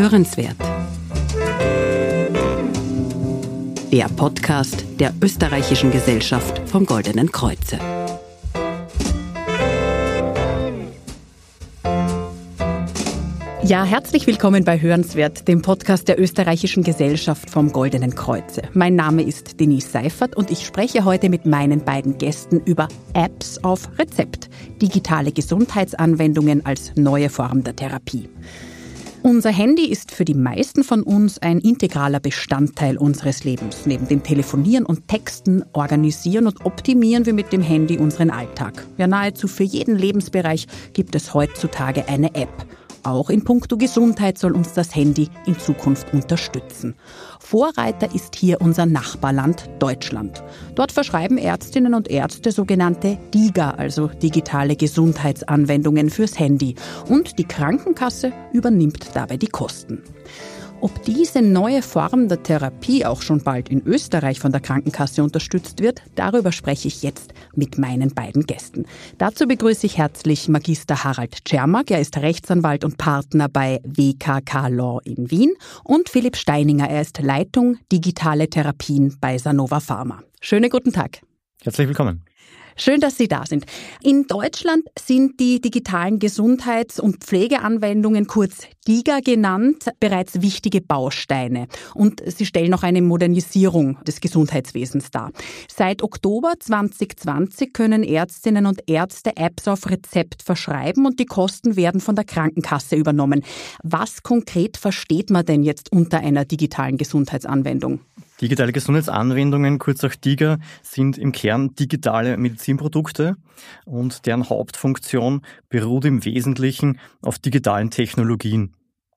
Hörenswert. Der Podcast der Österreichischen Gesellschaft vom Goldenen Kreuze. Ja, herzlich willkommen bei Hörenswert, dem Podcast der Österreichischen Gesellschaft vom Goldenen Kreuze. Mein Name ist Denise Seifert und ich spreche heute mit meinen beiden Gästen über Apps auf Rezept, digitale Gesundheitsanwendungen als neue Form der Therapie. Unser Handy ist für die meisten von uns ein integraler Bestandteil unseres Lebens. Neben dem Telefonieren und Texten organisieren und optimieren wir mit dem Handy unseren Alltag. Ja, nahezu für jeden Lebensbereich gibt es heutzutage eine App. Auch in puncto Gesundheit soll uns das Handy in Zukunft unterstützen. Vorreiter ist hier unser Nachbarland Deutschland. Dort verschreiben Ärztinnen und Ärzte sogenannte DIGA, also digitale Gesundheitsanwendungen fürs Handy. Und die Krankenkasse übernimmt dabei die Kosten. Ob diese neue Form der Therapie auch schon bald in Österreich von der Krankenkasse unterstützt wird, darüber spreche ich jetzt mit meinen beiden Gästen. Dazu begrüße ich herzlich Magister Harald Czermak. Er ist Rechtsanwalt und Partner bei WKK Law in Wien und Philipp Steininger. Er ist Leitung digitale Therapien bei Sanova Pharma. Schönen guten Tag. Herzlich willkommen. Schön, dass Sie da sind. In Deutschland sind die digitalen Gesundheits- und Pflegeanwendungen, kurz DIGA genannt, bereits wichtige Bausteine. Und sie stellen auch eine Modernisierung des Gesundheitswesens dar. Seit Oktober 2020 können Ärztinnen und Ärzte Apps auf Rezept verschreiben und die Kosten werden von der Krankenkasse übernommen. Was konkret versteht man denn jetzt unter einer digitalen Gesundheitsanwendung? Digitale Gesundheitsanwendungen, kurz auch DIGA, sind im Kern digitale Medizinprodukte und deren Hauptfunktion beruht im Wesentlichen auf digitalen Technologien.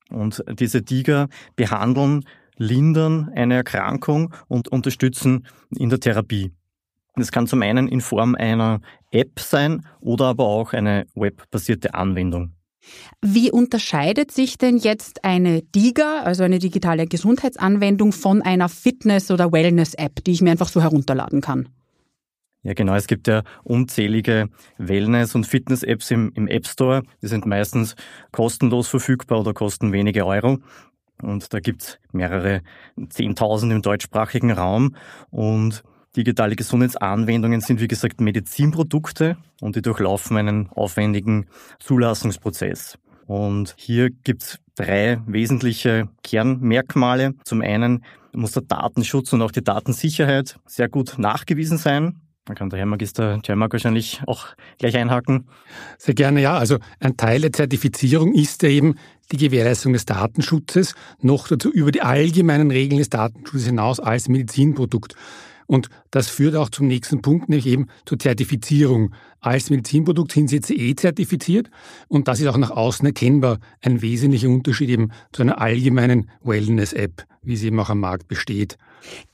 Und diese DIGA behandeln, lindern eine Erkrankung und unterstützen in der Therapie. Das kann zum einen in Form einer App sein oder aber auch eine webbasierte Anwendung. Wie unterscheidet sich denn jetzt eine DIGA, also eine digitale Gesundheitsanwendung, von einer Fitness- oder Wellness-App, die ich mir einfach so herunterladen kann? Ja, genau. Es gibt ja unzählige Wellness- und Fitness-Apps im, im App Store. Die sind meistens kostenlos verfügbar oder kosten wenige Euro. Und da gibt's mehrere Zehntausend im deutschsprachigen Raum. Und digitale Gesundheitsanwendungen sind, wie gesagt, Medizinprodukte und die durchlaufen einen aufwendigen Zulassungsprozess. Und hier gibt's drei wesentliche Kernmerkmale. Zum einen muss der Datenschutz und auch die Datensicherheit sehr gut nachgewiesen sein. Da kann der Herr Magister Czermak wahrscheinlich auch gleich einhaken. Sehr gerne, ja. Also ein Teil der Zertifizierung ist ja eben die Gewährleistung des Datenschutzes, noch dazu über die allgemeinen Regeln des Datenschutzes hinaus als Medizinprodukt. Und das führt auch zum nächsten Punkt, nämlich eben zur Zertifizierung. Als Medizinprodukt sind sie jetzt eh zertifiziert und das ist auch nach außen erkennbar ein wesentlicher Unterschied eben zu einer allgemeinen Wellness-App, wie sie eben auch am Markt besteht.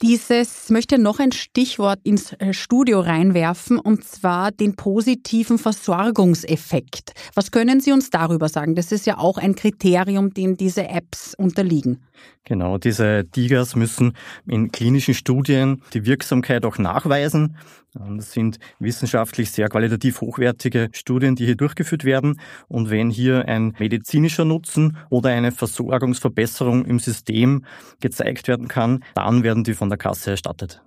Dieses möchte noch ein Stichwort ins äh, Studio reinwerfen, und zwar den positiven Versorgungseffekt. Was können Sie uns darüber sagen? Das ist ja auch ein Kriterium, dem diese Apps unterliegen. Genau, diese DIGAs müssen in klinischen Studien die Wirksamkeit auch nachweisen. Das sind wissenschaftlich sehr qualitativ hochwertige Studien, die hier durchgeführt werden. Und wenn hier ein medizinischer Nutzen oder eine Versorgungsverbesserung im System gezeigt werden kann, dann werden die von der Kasse erstattet.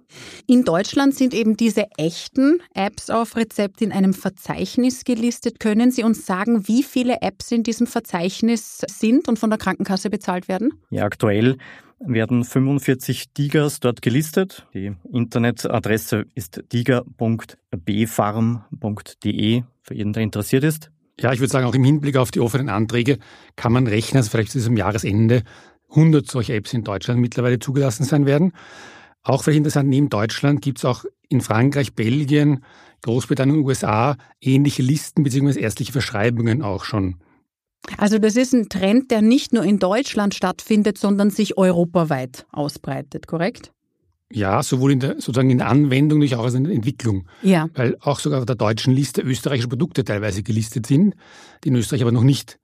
In Deutschland sind eben diese echten Apps auf Rezept in einem Verzeichnis gelistet. Können Sie uns sagen, wie viele Apps in diesem Verzeichnis sind und von der Krankenkasse bezahlt werden? Ja, aktuell werden 45 Digas dort gelistet. Die Internetadresse ist diga.bfarm.de für jeden, der interessiert ist. Ja, ich würde sagen, auch im Hinblick auf die offenen Anträge kann man rechnen, dass vielleicht zu diesem Jahresende 100 solche Apps in Deutschland mittlerweile zugelassen sein werden. Auch vielleicht interessant, neben Deutschland gibt es auch in Frankreich, Belgien, Großbritannien und USA ähnliche Listen bzw. ärztliche Verschreibungen auch schon. Also das ist ein Trend, der nicht nur in Deutschland stattfindet, sondern sich europaweit ausbreitet, korrekt? Ja, sowohl in der, sozusagen in der Anwendung als auch in der Entwicklung. Ja. Weil auch sogar auf der deutschen Liste österreichische Produkte teilweise gelistet sind, die in Österreich aber noch nicht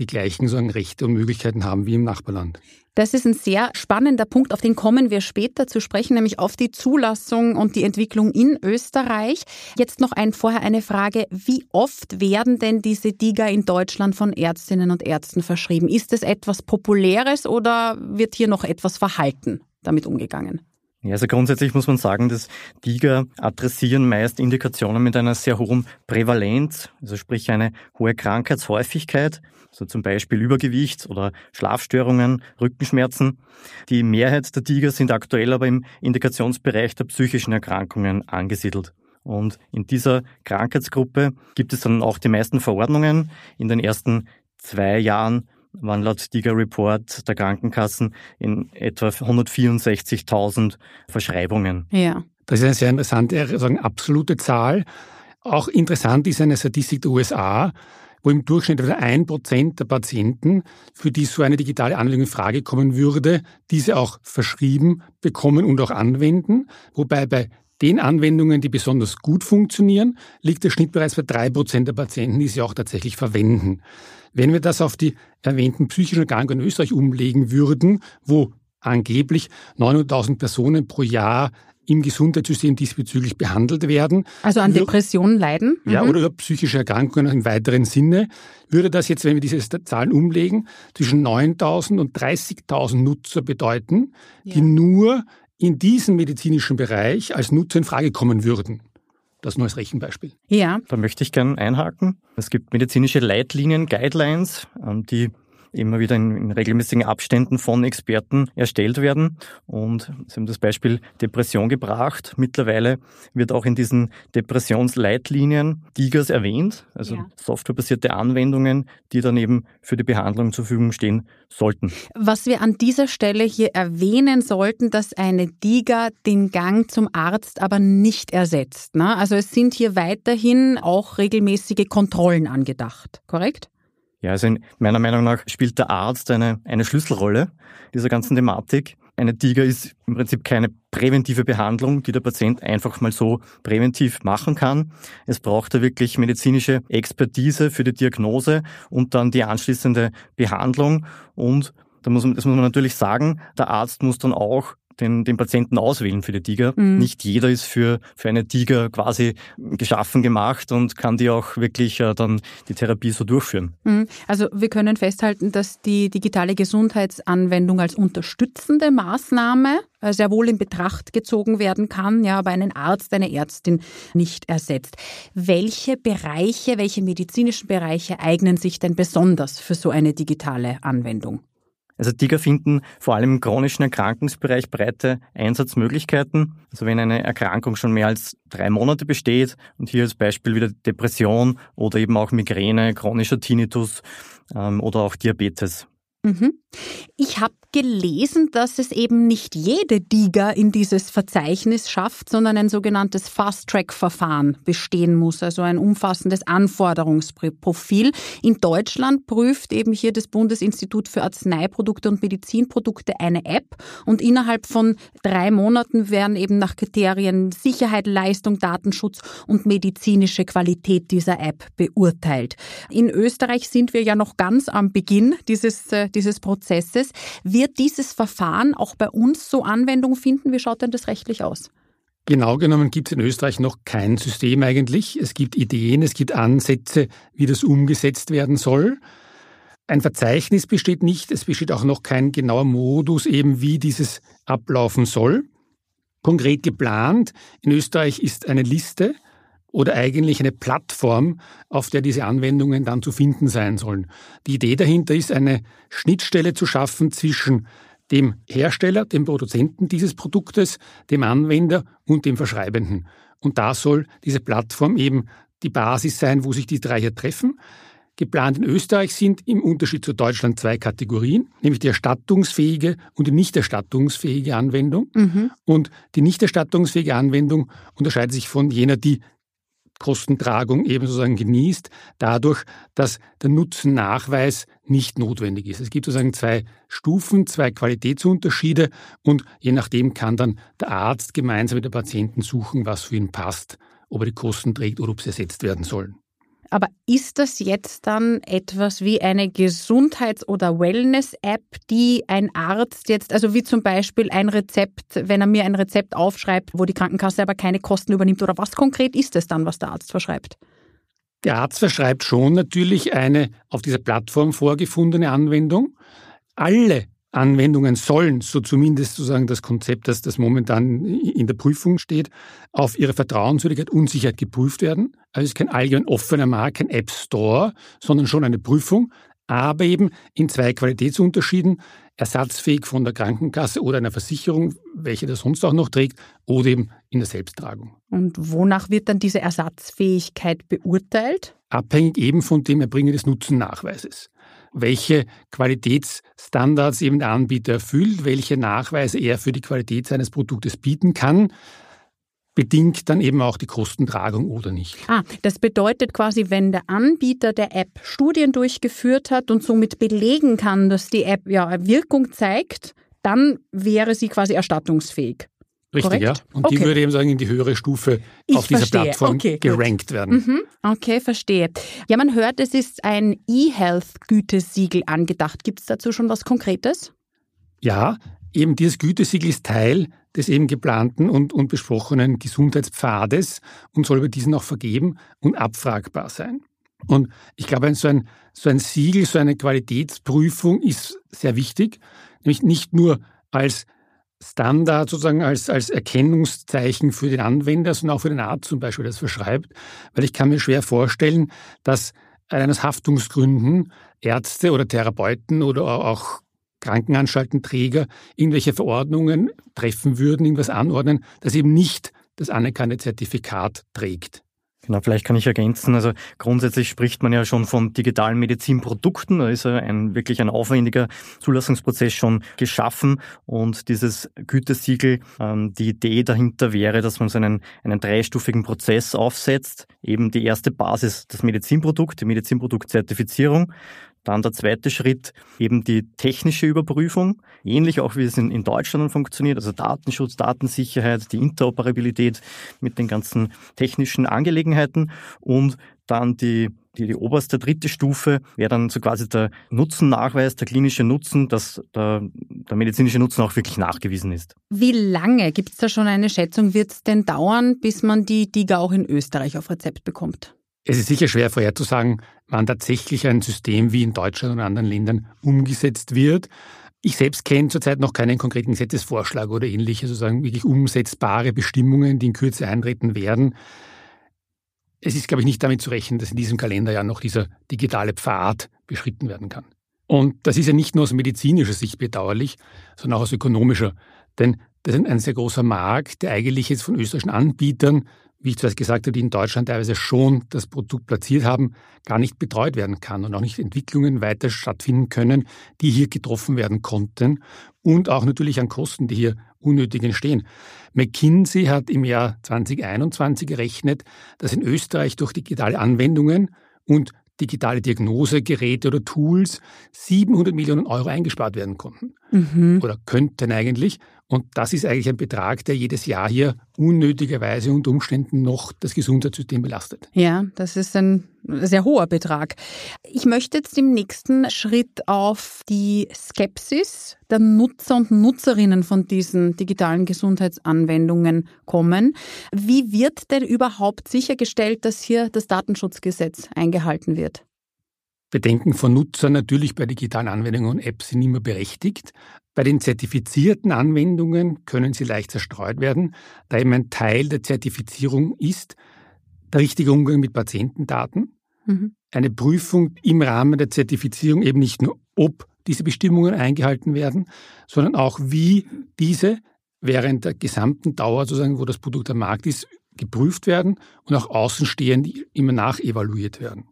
die gleichen sagen, Rechte und Möglichkeiten haben wie im Nachbarland. Das ist ein sehr spannender Punkt, auf den kommen wir später zu sprechen, nämlich auf die Zulassung und die Entwicklung in Österreich. Jetzt noch ein, vorher eine Frage. Wie oft werden denn diese DIGA in Deutschland von Ärztinnen und Ärzten verschrieben? Ist es etwas Populäres oder wird hier noch etwas verhalten damit umgegangen? Ja, also grundsätzlich muss man sagen, dass DIGA adressieren meist Indikationen mit einer sehr hohen Prävalenz, also sprich eine hohe Krankheitshäufigkeit, so zum Beispiel Übergewicht oder Schlafstörungen, Rückenschmerzen. Die Mehrheit der DIGA sind aktuell aber im Indikationsbereich der psychischen Erkrankungen angesiedelt. Und in dieser Krankheitsgruppe gibt es dann auch die meisten Verordnungen. In den ersten zwei Jahren waren laut Diga Report der Krankenkassen in etwa 164.000 Verschreibungen. Ja. Das ist eine sehr interessante, sagen, absolute Zahl. Auch interessant ist eine Statistik der USA, wo im Durchschnitt etwa ein Prozent der Patienten, für die so eine digitale Anwendung in Frage kommen würde, diese auch verschrieben bekommen und auch anwenden, wobei bei den Anwendungen, die besonders gut funktionieren, liegt der Schnitt bereits bei drei Prozent der Patienten, die sie auch tatsächlich verwenden. Wenn wir das auf die erwähnten psychischen Erkrankungen in Österreich umlegen würden, wo angeblich 900.000 Personen pro Jahr im Gesundheitssystem diesbezüglich behandelt werden. Also an Depressionen leiden? Mhm. Ja, oder psychische Erkrankungen im weiteren Sinne. Würde das jetzt, wenn wir diese Zahlen umlegen, zwischen 9.000 und 30.000 Nutzer bedeuten, ja. die nur in diesem medizinischen Bereich als Nutzer in Frage kommen würden. Das nur als Rechenbeispiel. Ja. Da möchte ich gerne einhaken. Es gibt medizinische Leitlinien, Guidelines, ähm, die immer wieder in, in, regelmäßigen Abständen von Experten erstellt werden. Und Sie haben das Beispiel Depression gebracht. Mittlerweile wird auch in diesen Depressionsleitlinien DIGAS erwähnt, also ja. softwarebasierte Anwendungen, die dann eben für die Behandlung zur Verfügung stehen sollten. Was wir an dieser Stelle hier erwähnen sollten, dass eine DIGA den Gang zum Arzt aber nicht ersetzt. Ne? Also es sind hier weiterhin auch regelmäßige Kontrollen angedacht, korrekt? Ja, also in meiner Meinung nach spielt der Arzt eine, eine Schlüsselrolle dieser ganzen Thematik. Eine Tiger ist im Prinzip keine präventive Behandlung, die der Patient einfach mal so präventiv machen kann. Es braucht da wirklich medizinische Expertise für die Diagnose und dann die anschließende Behandlung. Und da muss das muss man natürlich sagen, der Arzt muss dann auch den, den Patienten auswählen für die Tiger. Mhm. Nicht jeder ist für, für eine Tiger quasi geschaffen gemacht und kann die auch wirklich äh, dann die Therapie so durchführen. Mhm. Also wir können festhalten, dass die digitale Gesundheitsanwendung als unterstützende Maßnahme äh, sehr wohl in Betracht gezogen werden kann, ja, aber einen Arzt, eine Ärztin nicht ersetzt. Welche Bereiche, welche medizinischen Bereiche eignen sich denn besonders für so eine digitale Anwendung? Also Tiger finden vor allem im chronischen Erkrankungsbereich breite Einsatzmöglichkeiten. Also wenn eine Erkrankung schon mehr als drei Monate besteht und hier als Beispiel wieder Depression oder eben auch Migräne, chronischer Tinnitus ähm, oder auch Diabetes. Mhm. Ich habe gelesen, dass es eben nicht jede DIGA in dieses Verzeichnis schafft, sondern ein sogenanntes Fast-Track-Verfahren bestehen muss, also ein umfassendes Anforderungsprofil. In Deutschland prüft eben hier das Bundesinstitut für Arzneiprodukte und Medizinprodukte eine App und innerhalb von drei Monaten werden eben nach Kriterien Sicherheit, Leistung, Datenschutz und medizinische Qualität dieser App beurteilt. In Österreich sind wir ja noch ganz am Beginn dieses, äh, dieses Prozesses. Wird dieses Verfahren auch bei uns so Anwendung finden? Wie schaut denn das rechtlich aus? Genau genommen gibt es in Österreich noch kein System eigentlich. Es gibt Ideen, es gibt Ansätze, wie das umgesetzt werden soll. Ein Verzeichnis besteht nicht, es besteht auch noch kein genauer Modus, eben wie dieses ablaufen soll. Konkret geplant in Österreich ist eine Liste oder eigentlich eine Plattform, auf der diese Anwendungen dann zu finden sein sollen. Die Idee dahinter ist, eine Schnittstelle zu schaffen zwischen dem Hersteller, dem Produzenten dieses Produktes, dem Anwender und dem Verschreibenden. Und da soll diese Plattform eben die Basis sein, wo sich die drei hier treffen. Geplant in Österreich sind im Unterschied zu Deutschland zwei Kategorien, nämlich die erstattungsfähige und die nicht erstattungsfähige Anwendung. Mhm. Und die nicht erstattungsfähige Anwendung unterscheidet sich von jener, die Kostentragung eben sozusagen genießt, dadurch, dass der Nutzennachweis nicht notwendig ist. Es gibt sozusagen zwei Stufen, zwei Qualitätsunterschiede und je nachdem kann dann der Arzt gemeinsam mit der Patienten suchen, was für ihn passt, ob er die Kosten trägt oder ob sie ersetzt werden sollen. Aber ist das jetzt dann etwas wie eine Gesundheits- oder Wellness-App, die ein Arzt jetzt, also wie zum Beispiel ein Rezept, wenn er mir ein Rezept aufschreibt, wo die Krankenkasse aber keine Kosten übernimmt, oder was konkret ist es dann, was der Arzt verschreibt? Der Arzt verschreibt schon natürlich eine auf dieser Plattform vorgefundene Anwendung. Alle Anwendungen sollen, so zumindest sozusagen das Konzept, das, das momentan in der Prüfung steht, auf ihre Vertrauenswürdigkeit und Sicherheit geprüft werden. Also es ist kein allgemein offener Markt, kein App Store, sondern schon eine Prüfung, aber eben in zwei Qualitätsunterschieden, ersatzfähig von der Krankenkasse oder einer Versicherung, welche das sonst auch noch trägt, oder eben in der Selbsttragung. Und wonach wird dann diese Ersatzfähigkeit beurteilt? Abhängig eben von dem Erbringen des Nutzennachweises welche Qualitätsstandards eben der Anbieter erfüllt, welche Nachweise er für die Qualität seines Produktes bieten kann bedingt dann eben auch die Kostentragung oder nicht. Ah, das bedeutet quasi, wenn der Anbieter der App Studien durchgeführt hat und somit belegen kann, dass die App ja Wirkung zeigt, dann wäre sie quasi erstattungsfähig. Richtig, Korrekt? ja. Und okay. die würde eben sagen, in die höhere Stufe ich auf dieser verstehe. Plattform okay, gerankt gut. werden. Mhm. Okay, verstehe. Ja, man hört, es ist ein E-Health-Gütesiegel angedacht. Gibt es dazu schon was Konkretes? Ja, eben dieses Gütesiegel ist Teil des eben geplanten und, und besprochenen Gesundheitspfades und soll über diesen auch vergeben und abfragbar sein. Und ich glaube, so ein, so ein Siegel, so eine Qualitätsprüfung ist sehr wichtig, nämlich nicht nur als Standard sozusagen als, als Erkennungszeichen für den Anwender, sondern auch für den Arzt zum Beispiel, das verschreibt. Weil ich kann mir schwer vorstellen, dass aus Haftungsgründen Ärzte oder Therapeuten oder auch Krankenanstaltenträger irgendwelche Verordnungen treffen würden, irgendwas anordnen, das eben nicht das anerkannte Zertifikat trägt. Genau, vielleicht kann ich ergänzen. Also grundsätzlich spricht man ja schon von digitalen Medizinprodukten. Da ist ja ein, wirklich ein aufwendiger Zulassungsprozess schon geschaffen. Und dieses Gütesiegel, ähm, die Idee dahinter wäre, dass man so einen, einen dreistufigen Prozess aufsetzt. Eben die erste Basis, das Medizinprodukt, die Medizinproduktzertifizierung. Dann der zweite Schritt, eben die technische Überprüfung, ähnlich auch wie es in, in Deutschland funktioniert, also Datenschutz, Datensicherheit, die Interoperabilität mit den ganzen technischen Angelegenheiten und dann die, die, die oberste, dritte Stufe wäre dann so quasi der Nutzennachweis, der klinische Nutzen, dass der, der medizinische Nutzen auch wirklich nachgewiesen ist. Wie lange, gibt es da schon eine Schätzung, wird es denn dauern, bis man die DIGA auch in Österreich auf Rezept bekommt? Es ist sicher schwer vorherzusagen, wann tatsächlich ein System wie in Deutschland und anderen Ländern umgesetzt wird. Ich selbst kenne zurzeit noch keinen konkreten Gesetzesvorschlag oder ähnliche, sozusagen wirklich umsetzbare Bestimmungen, die in Kürze eintreten werden. Es ist, glaube ich, nicht damit zu rechnen, dass in diesem Kalenderjahr noch dieser digitale Pfad beschritten werden kann. Und das ist ja nicht nur aus medizinischer Sicht bedauerlich, sondern auch aus ökonomischer. Denn das ist ein sehr großer Markt, der eigentlich jetzt von österreichischen Anbietern wie ich zuerst gesagt habe, die in Deutschland teilweise schon das Produkt platziert haben, gar nicht betreut werden kann und auch nicht Entwicklungen weiter stattfinden können, die hier getroffen werden konnten und auch natürlich an Kosten, die hier unnötig entstehen. McKinsey hat im Jahr 2021 gerechnet, dass in Österreich durch digitale Anwendungen und digitale Diagnosegeräte oder Tools 700 Millionen Euro eingespart werden konnten. Mhm. Oder könnten eigentlich. Und das ist eigentlich ein Betrag, der jedes Jahr hier unnötigerweise unter Umständen noch das Gesundheitssystem belastet. Ja, das ist ein sehr hoher Betrag. Ich möchte jetzt im nächsten Schritt auf die Skepsis der Nutzer und Nutzerinnen von diesen digitalen Gesundheitsanwendungen kommen. Wie wird denn überhaupt sichergestellt, dass hier das Datenschutzgesetz eingehalten wird? Bedenken von Nutzern natürlich bei digitalen Anwendungen und Apps sind immer berechtigt. Bei den zertifizierten Anwendungen können sie leicht zerstreut werden, da eben ein Teil der Zertifizierung ist der richtige Umgang mit Patientendaten. Mhm. Eine Prüfung im Rahmen der Zertifizierung eben nicht nur, ob diese Bestimmungen eingehalten werden, sondern auch wie diese während der gesamten Dauer, sozusagen, wo das Produkt am Markt ist, geprüft werden und auch außenstehend immer nachevaluiert werden.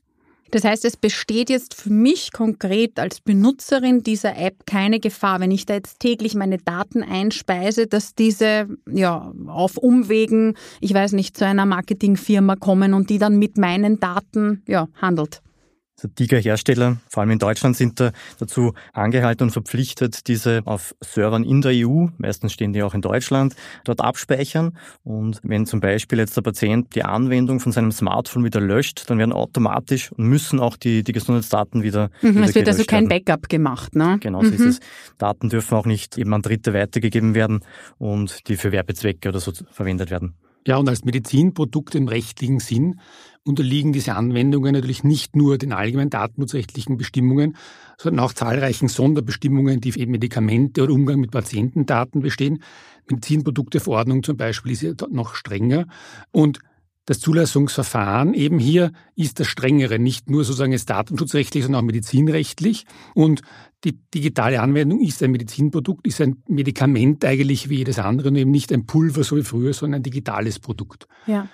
Das heißt, es besteht jetzt für mich konkret als Benutzerin dieser App keine Gefahr, wenn ich da jetzt täglich meine Daten einspeise, dass diese ja auf Umwegen, ich weiß nicht, zu einer Marketingfirma kommen und die dann mit meinen Daten ja handelt. Die Hersteller, vor allem in Deutschland, sind da dazu angehalten und verpflichtet, diese auf Servern in der EU, meistens stehen die auch in Deutschland, dort abspeichern. Und wenn zum Beispiel jetzt der Patient die Anwendung von seinem Smartphone wieder löscht, dann werden automatisch und müssen auch die, die Gesundheitsdaten wieder. Mhm, wieder es wird also kein werden. Backup gemacht, ne? Genau, so mhm. ist es. Daten dürfen auch nicht eben an Dritte weitergegeben werden und die für Werbezwecke oder so verwendet werden. Ja, und als Medizinprodukt im rechtlichen Sinn unterliegen diese Anwendungen natürlich nicht nur den allgemeinen datenschutzrechtlichen Bestimmungen, sondern auch zahlreichen Sonderbestimmungen, die für Medikamente oder Umgang mit Patientendaten bestehen. Medizinprodukteverordnung zum Beispiel ist ja noch strenger. Und das Zulassungsverfahren eben hier ist das strengere, nicht nur sozusagen jetzt datenschutzrechtlich, sondern auch medizinrechtlich. Und die digitale Anwendung ist ein Medizinprodukt, ist ein Medikament eigentlich wie jedes andere und eben nicht ein Pulver so wie früher, sondern ein digitales Produkt. Ja.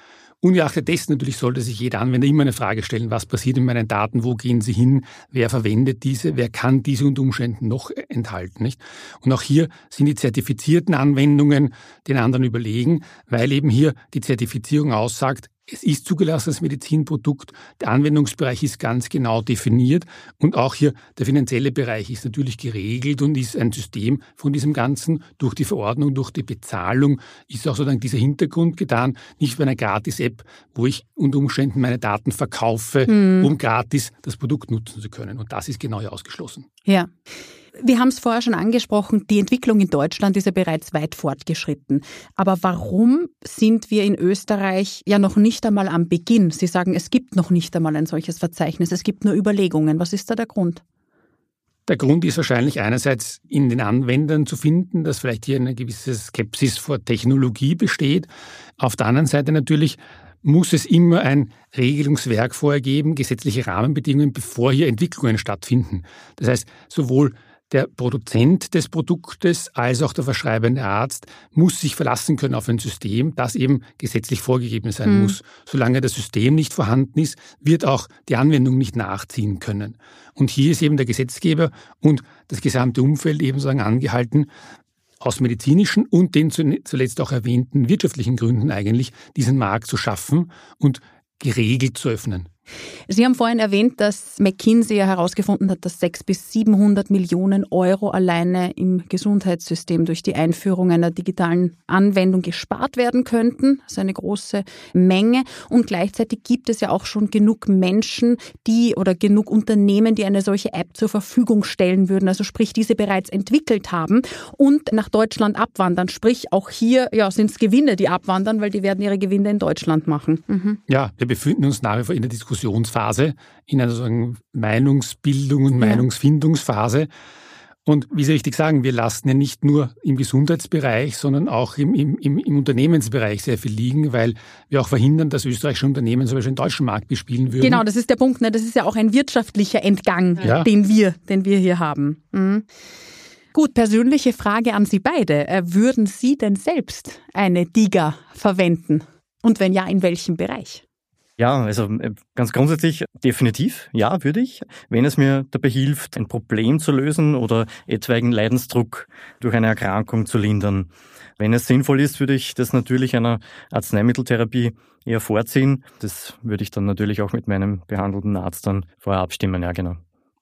Ungeachtet dessen natürlich sollte sich jeder Anwender immer eine Frage stellen, was passiert mit meinen Daten, wo gehen sie hin, wer verwendet diese, wer kann diese unter Umständen noch enthalten. Nicht? Und auch hier sind die zertifizierten Anwendungen den anderen überlegen, weil eben hier die Zertifizierung aussagt, es ist zugelassenes Medizinprodukt, der Anwendungsbereich ist ganz genau definiert und auch hier der finanzielle Bereich ist natürlich geregelt und ist ein System von diesem Ganzen. Durch die Verordnung, durch die Bezahlung ist auch sozusagen dieser Hintergrund getan, nicht bei einer Gratis-App, wo ich unter Umständen meine Daten verkaufe, hm. um gratis das Produkt nutzen zu können. Und das ist genau hier ausgeschlossen. Ja. Wir haben es vorher schon angesprochen, die Entwicklung in Deutschland ist ja bereits weit fortgeschritten. Aber warum sind wir in Österreich ja noch nicht einmal am Beginn? Sie sagen, es gibt noch nicht einmal ein solches Verzeichnis, es gibt nur Überlegungen. Was ist da der Grund? Der Grund ist wahrscheinlich einerseits in den Anwendern zu finden, dass vielleicht hier eine gewisse Skepsis vor Technologie besteht. Auf der anderen Seite natürlich muss es immer ein Regelungswerk vorgeben, gesetzliche Rahmenbedingungen, bevor hier Entwicklungen stattfinden. Das heißt, sowohl der Produzent des Produktes als auch der verschreibende Arzt muss sich verlassen können auf ein System, das eben gesetzlich vorgegeben sein mhm. muss. Solange das System nicht vorhanden ist, wird auch die Anwendung nicht nachziehen können. Und hier ist eben der Gesetzgeber und das gesamte Umfeld eben sozusagen angehalten, aus medizinischen und den zuletzt auch erwähnten wirtschaftlichen Gründen eigentlich diesen Markt zu schaffen und geregelt zu öffnen. Sie haben vorhin erwähnt, dass McKinsey ja herausgefunden hat, dass 600 bis 700 Millionen Euro alleine im Gesundheitssystem durch die Einführung einer digitalen Anwendung gespart werden könnten. Das ist eine große Menge. Und gleichzeitig gibt es ja auch schon genug Menschen, die oder genug Unternehmen, die eine solche App zur Verfügung stellen würden, also sprich, diese bereits entwickelt haben und nach Deutschland abwandern. Sprich, auch hier ja, sind es Gewinne, die abwandern, weil die werden ihre Gewinne in Deutschland machen. Mhm. Ja, wir befinden uns nach wie vor in der Diskussion Diskussionsphase, in einer sozusagen Meinungsbildung und ja. Meinungsfindungsphase. Und wie Sie richtig sagen, wir lassen ja nicht nur im Gesundheitsbereich, sondern auch im, im, im Unternehmensbereich sehr viel liegen, weil wir auch verhindern, dass österreichische Unternehmen zum Beispiel den deutschen Markt bespielen würden. Genau, das ist der Punkt. Ne? Das ist ja auch ein wirtschaftlicher Entgang, ja. den, wir, den wir hier haben. Mhm. Gut, persönliche Frage an Sie beide. Äh, würden Sie denn selbst eine DIGA verwenden? Und wenn ja, in welchem Bereich? Ja, also äh, ganz grundsätzlich definitiv, ja, würde ich, wenn es mir dabei hilft, ein Problem zu lösen oder etwaigen Leidensdruck durch eine Erkrankung zu lindern. Wenn es sinnvoll ist, würde ich das natürlich einer Arzneimitteltherapie eher vorziehen. Das würde ich dann natürlich auch mit meinem behandelnden Arzt dann vorher abstimmen, ja, genau.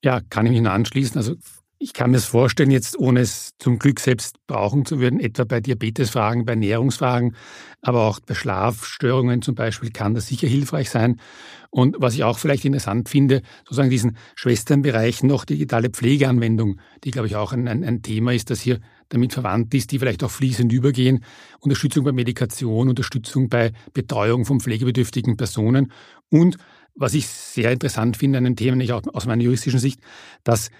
Ja, kann ich mich nur anschließen. Also ich kann mir das vorstellen, jetzt ohne es zum Glück selbst brauchen zu würden, etwa bei Diabetesfragen, bei Ernährungsfragen, aber auch bei Schlafstörungen zum Beispiel kann das sicher hilfreich sein. Und was ich auch vielleicht interessant finde, sozusagen diesen Schwesternbereich noch digitale Pflegeanwendung, die glaube ich auch ein, ein, Thema ist, das hier damit verwandt ist, die vielleicht auch fließend übergehen. Unterstützung bei Medikation, Unterstützung bei Betreuung von pflegebedürftigen Personen und was ich sehr interessant finde an den Themen, ich auch aus meiner juristischen Sicht, dass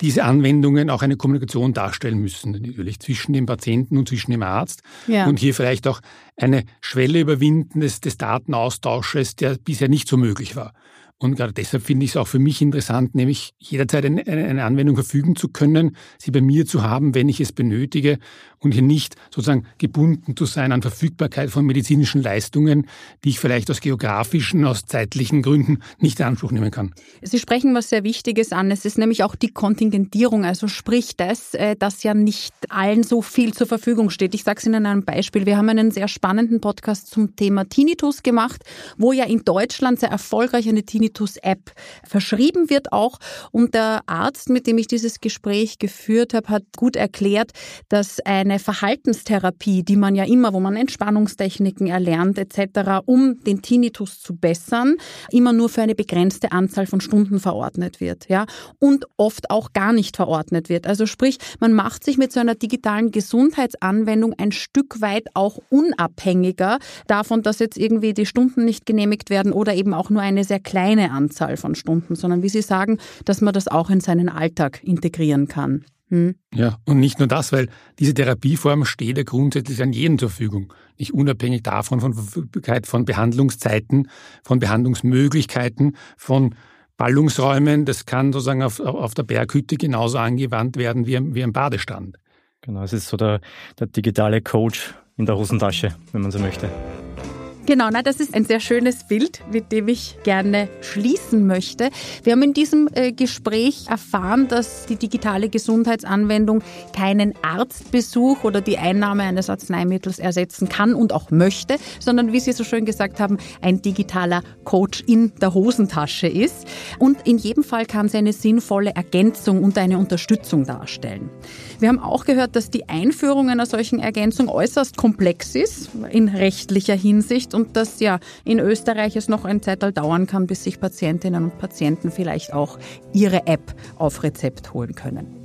diese Anwendungen auch eine Kommunikation darstellen müssen, natürlich zwischen dem Patienten und zwischen dem Arzt. Ja. Und hier vielleicht auch eine Schwelle überwinden des, des Datenaustausches, der bisher nicht so möglich war. Und gerade deshalb finde ich es auch für mich interessant, nämlich jederzeit eine, Anwendung verfügen zu können, sie bei mir zu haben, wenn ich es benötige und hier nicht sozusagen gebunden zu sein an Verfügbarkeit von medizinischen Leistungen, die ich vielleicht aus geografischen, aus zeitlichen Gründen nicht in Anspruch nehmen kann. Sie sprechen was sehr Wichtiges an. Es ist nämlich auch die Kontingentierung, also sprich das, äh, dass ja nicht allen so viel zur Verfügung steht. Ich sage es Ihnen an einem Beispiel. Wir haben einen sehr spannenden Podcast zum Thema Tinnitus gemacht, wo ja in Deutschland sehr erfolgreich eine Tinnitus Tinnitus-App verschrieben wird auch. Und der Arzt, mit dem ich dieses Gespräch geführt habe, hat gut erklärt, dass eine Verhaltenstherapie, die man ja immer, wo man Entspannungstechniken erlernt etc., um den Tinnitus zu bessern, immer nur für eine begrenzte Anzahl von Stunden verordnet wird, ja, und oft auch gar nicht verordnet wird. Also sprich, man macht sich mit so einer digitalen Gesundheitsanwendung ein Stück weit auch unabhängiger davon, dass jetzt irgendwie die Stunden nicht genehmigt werden oder eben auch nur eine sehr kleine Anzahl von Stunden, sondern wie Sie sagen, dass man das auch in seinen Alltag integrieren kann. Hm. Ja, und nicht nur das, weil diese Therapieform steht ja grundsätzlich an jeden zur Verfügung. Nicht unabhängig davon von Verfügbarkeit von Behandlungszeiten, von Behandlungsmöglichkeiten, von Ballungsräumen. Das kann sozusagen auf, auf der Berghütte genauso angewandt werden wie, wie im Badestand. Genau, es ist so der, der digitale Coach in der Hosentasche, wenn man so möchte. Genau, na, das ist ein sehr schönes Bild, mit dem ich gerne schließen möchte. Wir haben in diesem äh, Gespräch erfahren, dass die digitale Gesundheitsanwendung keinen Arztbesuch oder die Einnahme eines Arzneimittels ersetzen kann und auch möchte, sondern wie Sie so schön gesagt haben, ein digitaler Coach in der Hosentasche ist. Und in jedem Fall kann sie eine sinnvolle Ergänzung und eine Unterstützung darstellen. Wir haben auch gehört, dass die Einführung einer solchen Ergänzung äußerst komplex ist in rechtlicher Hinsicht und dass ja in Österreich es noch ein Zeitalter dauern kann, bis sich Patientinnen und Patienten vielleicht auch ihre App auf Rezept holen können.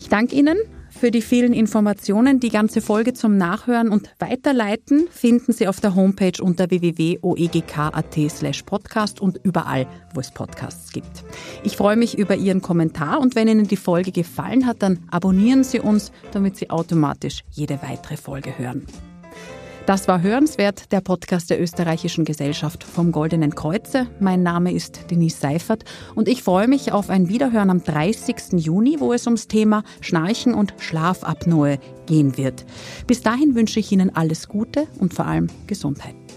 Ich danke Ihnen für die vielen Informationen. Die ganze Folge zum Nachhören und Weiterleiten finden Sie auf der Homepage unter www.oegk.at podcast und überall, wo es Podcasts gibt. Ich freue mich über Ihren Kommentar und wenn Ihnen die Folge gefallen hat, dann abonnieren Sie uns, damit Sie automatisch jede weitere Folge hören. Das war Hörenswert, der Podcast der Österreichischen Gesellschaft vom Goldenen Kreuze. Mein Name ist Denise Seifert und ich freue mich auf ein Wiederhören am 30. Juni, wo es ums Thema Schnarchen und Schlafapnoe gehen wird. Bis dahin wünsche ich Ihnen alles Gute und vor allem Gesundheit.